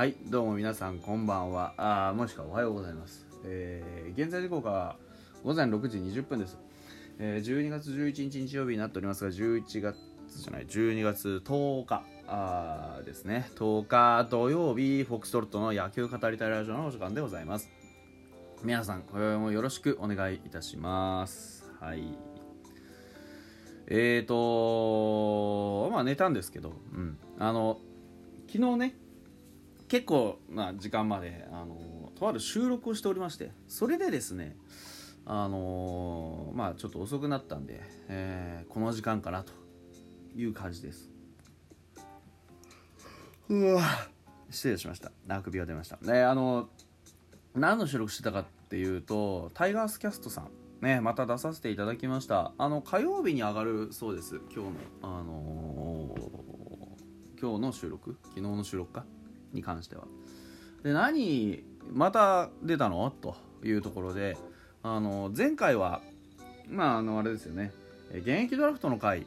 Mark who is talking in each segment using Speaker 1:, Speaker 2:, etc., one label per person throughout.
Speaker 1: はいどうも皆さんこんばんは。あーもしくはおはようございます、えー現在時刻は午前6時20分です、えー12月11日日曜日になっておりますが11月じゃない12月10日。あーですね。10日土曜日フォックストロットの野球語りたいラジオのお時間でございます。皆さん今宵もよろしくお願いいたします。はい。えーとまあ寝たんですけど、うん、あの昨日ね結構な時間まであのとある収録をしておりましてそれでですねあのまあちょっと遅くなったんで、えーこの時間かなという感じです。うわ。失礼しました。あくびが出ました。ねあの何の収録してたかっていうとタイガースキャストさん。ねまた出させていただきました。あの火曜日に上がるそうです。今日のあのー今日の収録？昨日の収録か？に関しては。で何また出たの？というところであの前回はまああのあれですよね。現役ドラフトの回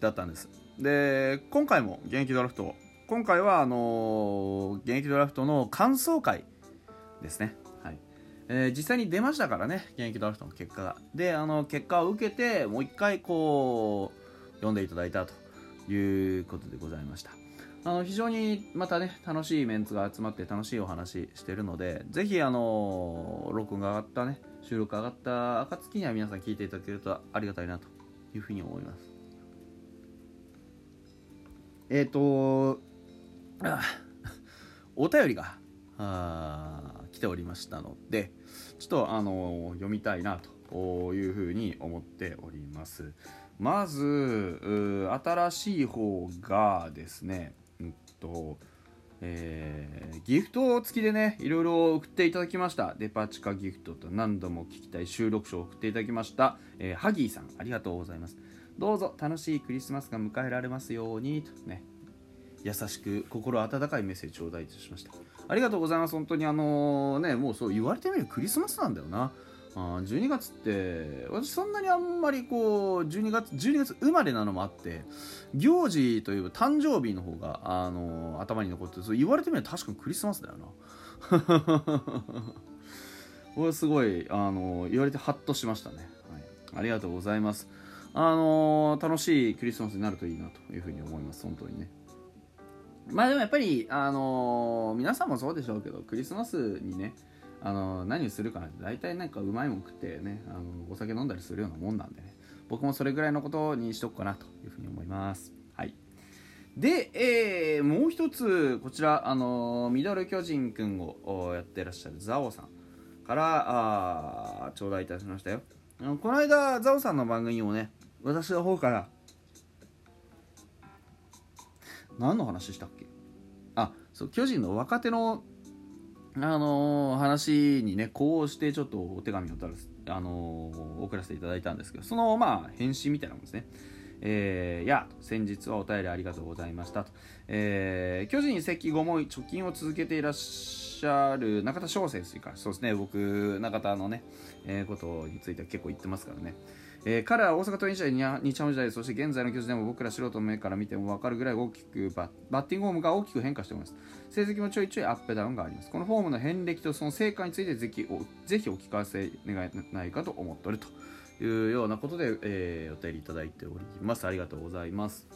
Speaker 1: だったんです。で今回も現役ドラフト今回はあの現役ドラフトの感想会ですね。はい。えー実際に出ましたからね現役ドラフトの結果が。であの結果を受けてもう一回こう読んでいただいたということでございました。あの非常にまたね楽しいメンツが集まって楽しいお話してるのでぜひあの録音が上がったね収録上がった暁には皆さん聞いていただけるとありがたいなというふうに思います。えっ、とお便りがあ来ておりましたのでちょっとあの読みたいなというふうに思っております。まず新しい方がですねうんとえーギフト付きでねいろいろ送っていただきました。デパ地下ギフトと何度も聞きたい収録書を送っていただきました、えーハギーさんありがとうございます。どうぞ楽しいクリスマスが迎えられますようにとね優しく心温かいメッセージ頂戴いたしました。ありがとうございます。本当にあのねもうそう言われてみるクリスマスなんだよな。12月って私そんなにあんまりこう12月12月生まれなのもあって行事という誕生日の方があの頭に残ってそう言われてみれば確かにクリスマスだよな。これすごいあの言われてハッとしましたね、はい、ありがとうございます。あの楽しいクリスマスになるといいなというふうに思います本当にね。まあでもやっぱりあの皆さんもそうでしょうけどクリスマスにねあの何をするかなんて大体なんかうまいもん食ってねあのお酒飲んだりするようなもんなんでね。僕もそれぐらいのことにしとくかなというふうに思います。はい。で、えーもう一つこちらあのミドル巨人くんをやってらっしゃるザオさんからあー頂戴いたしましたよ。この間ザオさんの番組をね私の方から何の話したっけ？あそう巨人の若手のあのー話にねこうしてちょっとお手紙を、あのー送らせていただいたんですけどそのまあ返信みたいなもんですね。えー、や先日はお便りありがとうございましたと、えー巨人移籍後も貯金を続けていらっしゃる中田翔選手か。そうですね。僕中田のね、えーことについては結構言ってますからね。えー彼は大阪桐蔭時代に日ハム時代そして現在の巨人でも僕ら素人の目から見ても分かるぐらい大きくバッバッティングフォームが大きく変化しております。成績もちょいちょいアップダウンがあります。このフォームの遍歴とその成果についてぜひおぜひお聞かせ願えないかと思っておるというようなことで、えーお便りいただいておりますありがとうございます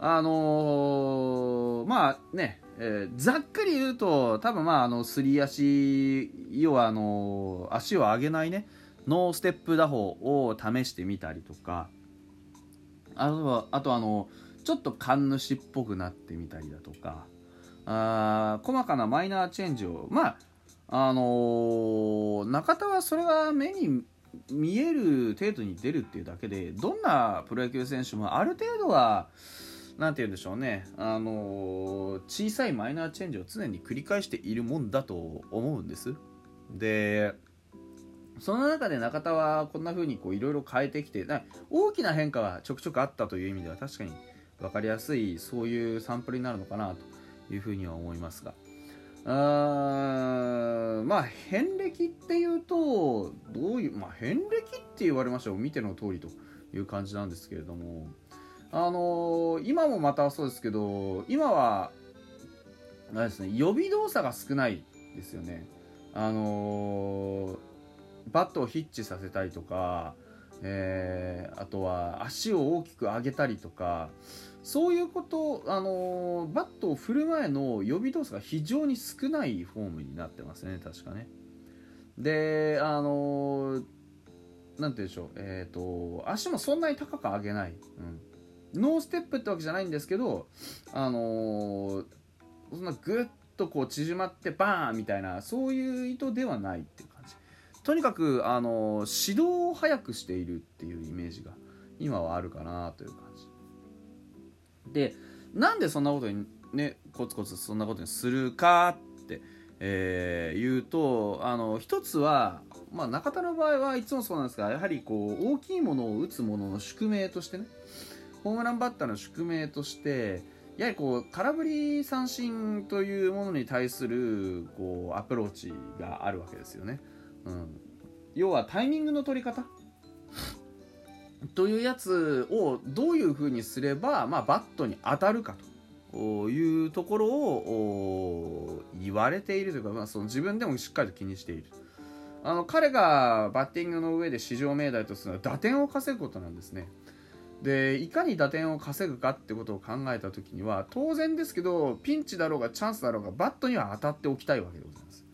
Speaker 1: あのーまあね、えーざっくり言うと多分まああのすり足要はあのー足を上げないねノーステップ打法を試してみたりとかあとはあとあのちょっと神主っぽくなってみたりだとかあ細かなマイナーチェンジをまああのー中田はそれが目に見える程度に出るっていうだけでどんなプロ野球選手もある程度はなんて言うんでしょうね、あのー小さいマイナーチェンジを常に繰り返しているもんだと思うんです。でその中で中田はこんな風にこういろいろ変えてきて大きな変化がちょくちょくあったという意味では確かに分かりやすいそういうサンプルになるのかなというふうには思いますが。あまあ遍歴っていうとどういうまあ遍歴って言われましたら見ての通りという感じなんですけれども。あのー今もまたそうですけど今はあれですね予備動作が少ないですよね。あのーバットをヒッチさせたりとか、えーあとは足を大きく上げたりとかそういうこと、あのーバットを振る前の予備動作が非常に少ないフォームになってますね確かね。であのーなんて言うんでしょうえっ、と足もそんなに高く上げない、うん、ノーステップってわけじゃないんですけどあのそんなグッとこう縮まってバーンみたいなそういう意図ではないっていう感とにかくあの指導を早くしているっていうイメージが今はあるかなという感じでなんでそんなことにねコツコツそんなことにするかって、えー言うとあの一つは、まあ、中田の場合はいつもそうなんですがやはりこう大きいものを打つものの宿命としてねホームランバッターの宿命としてやはりこう空振り三振というものに対するこうアプローチがあるわけですよね。要はタイミングの取り方？というやつをどういうふうにすれば、まあ、バットに当たるかと。いうところを言われているというか、まあ、その自分でもしっかりと気にしている。あの彼がバッティングの上で至上命題とするのは打点を稼ぐことなんですね。でいかに打点を稼ぐかってことを考えた時には当然ですけどピンチだろうがチャンスだろうがバットには当たっておきたいわけでございます。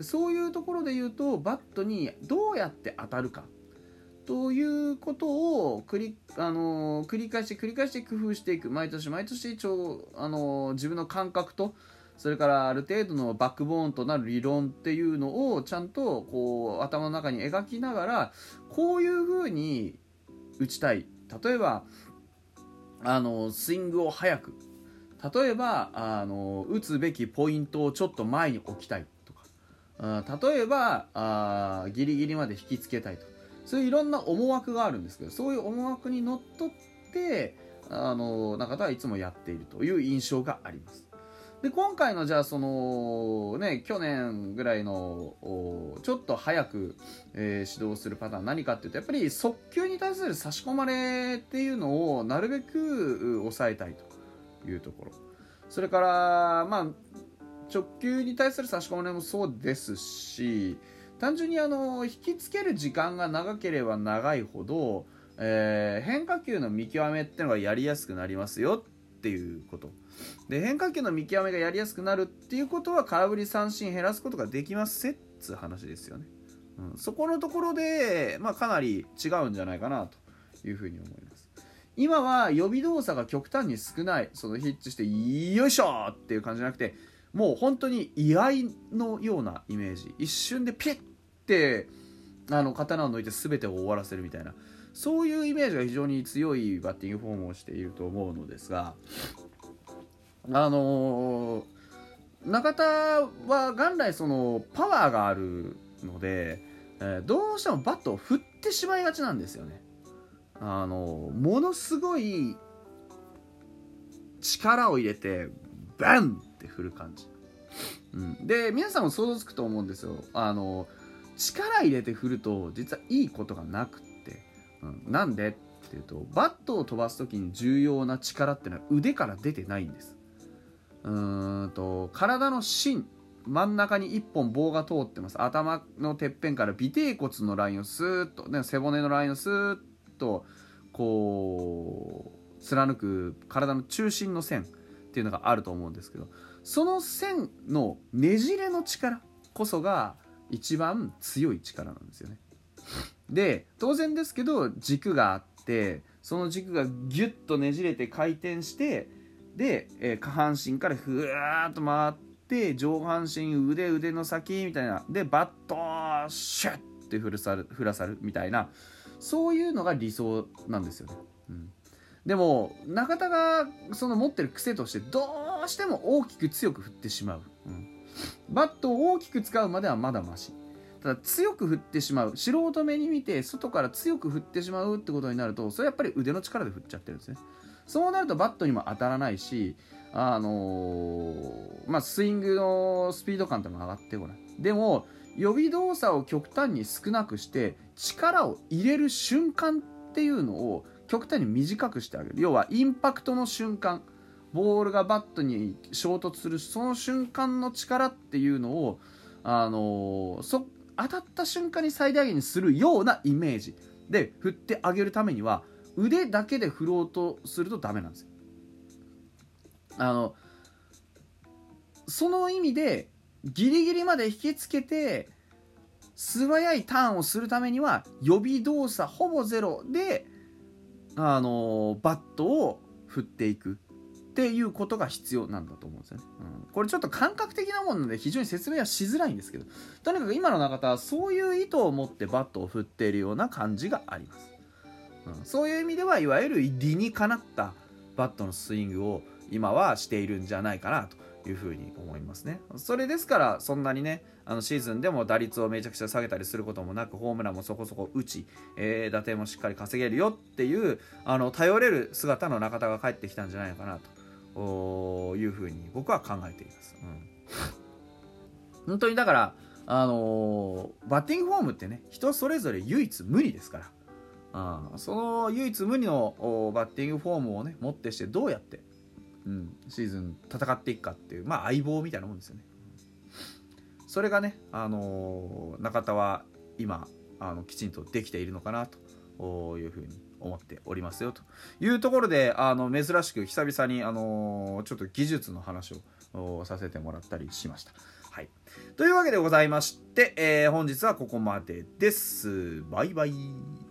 Speaker 1: そういうところで言うとバットにどうやって当たるか。ということを繰り,、あの繰り返して繰り返して工夫していく。毎年毎年ちょ、あの自分の感覚とそれからある程度のバックボーンとなる理論っていうのをちゃんとこう頭の中に描きながらこういうふうに打ちたい。例えばあのスイングを速く。例えばあの打つべきポイントをちょっと前に置きたい。例えばあギリギリまで引きつけたいとそういういろんな思惑があるんですけどそういう思惑にのっとってあの中田はいつもやっているという印象があります。で今回のじゃあそのね去年ぐらいのちょっと早く、えー指導するパターン何かっていうとやっぱり速球に対する差し込まれっていうのをなるべく抑えたいというところそれからまあ直球に対する差し込まれもそうですし単純にあの引きつける時間が長ければ長いほど、えー変化球の見極めっていうのがやりやすくなりますよっていうこと。で変化球の見極めがやりやすくなるっていうことは空振り三振減らすことができますせっつう話ですよね、うん、そこのところで、まあ、かなり違うんじゃないかなというふうに思います。今は予備動作が極端に少ない。そのヒッチしてよいしょっていう感じじゃなくてもう本当に居合のようなイメージ。一瞬でピッてあの刀を抜いて全てを終わらせるみたいな。そういうイメージが非常に強いバッティングフォームをしていると思うのですがあのー中田は元来そのパワーがあるので、えーどうしてもバットを振ってしまいがちなんですよね。あのものすごい力を入れてバン！って振る感じ、うん、で皆さんも想像つくと思うんですよ。あの力入れて振ると実はいいことがなくって、うん、なんで？っていうとバットを飛ばす時に重要な力ってのは腕から出てないんです。うーんと体の芯真ん中に1本棒が通ってます。頭のてっぺんから尾てい骨のラインをスーッと、ね、背骨のラインをスーッとこう貫く体の中心の線っていうのがあると思うんですけど。その線のねじれの力こそが一番強い力なんですよね。で当然ですけど軸があってその軸がギュッとねじれて回転してで、えー下半身からふわーっと回って上半身腕腕の先みたいなでバットシュッて振らさる振らさるみたいなそういうのが理想なんですよね。うん、でも中田がその持ってる癖としてどうしても大きく強く振ってしまう、うん、バットを大きく使うまではまだマシ。ただ強く振ってしまう。素人目に見て外から強く振ってしまうってことになるとそれやっぱり腕の力で振っちゃってるんですね。そうなるとバットにも当たらないしあのーまあスイングのスピード感っても上がってこない。でも予備動作を極端に少なくして力を入れる瞬間っていうのを極端に短くしてあげる。要はインパクトの瞬間。ボールがバットに衝突するその瞬間の力っていうのを、あのー、そ当たった瞬間に最大限にするようなイメージで振ってあげるためには腕だけで振ろうとするとダメなんですよ。あのその意味でギリギリまで引きつけて素早いターンをするためには予備動作ほぼゼロであのバットを振っていくっていうことが必要なんだと思うんですよね。うん、これちょっと感覚的なものなので非常に説明はしづらいんですけどとにかく今の中田はそういう意図を持ってバットを振っているような感じがあります。うん、そういう意味ではいわゆる理にかなったバットのスイングを今はしているんじゃないかなというふうに思いますね。それですからそんなにねあのシーズンでも打率をめちゃくちゃ下げたりすることもなくホームランもそこそこ打ち、えー、打点もしっかり稼げるよっていうあの頼れる姿の中田が帰ってきたんじゃないかなというふうに僕は考えています。うん、本当にだからあのー、バッティングフォームってね人それぞれ唯一無二ですから。あその唯一無二のバッティングフォームをね持ってしてどうやってうん、シーズン戦っていくかっていう、まあ、相棒みたいなもんですよね。それがね、あのー、中田は今あのきちんとできているのかなというふうに思っておりますよというところであの珍しく久々に、あの、ちょっと技術の話をさせてもらったりしました。はい、というわけでございまして、えー、本日はここまでです。バイバイ。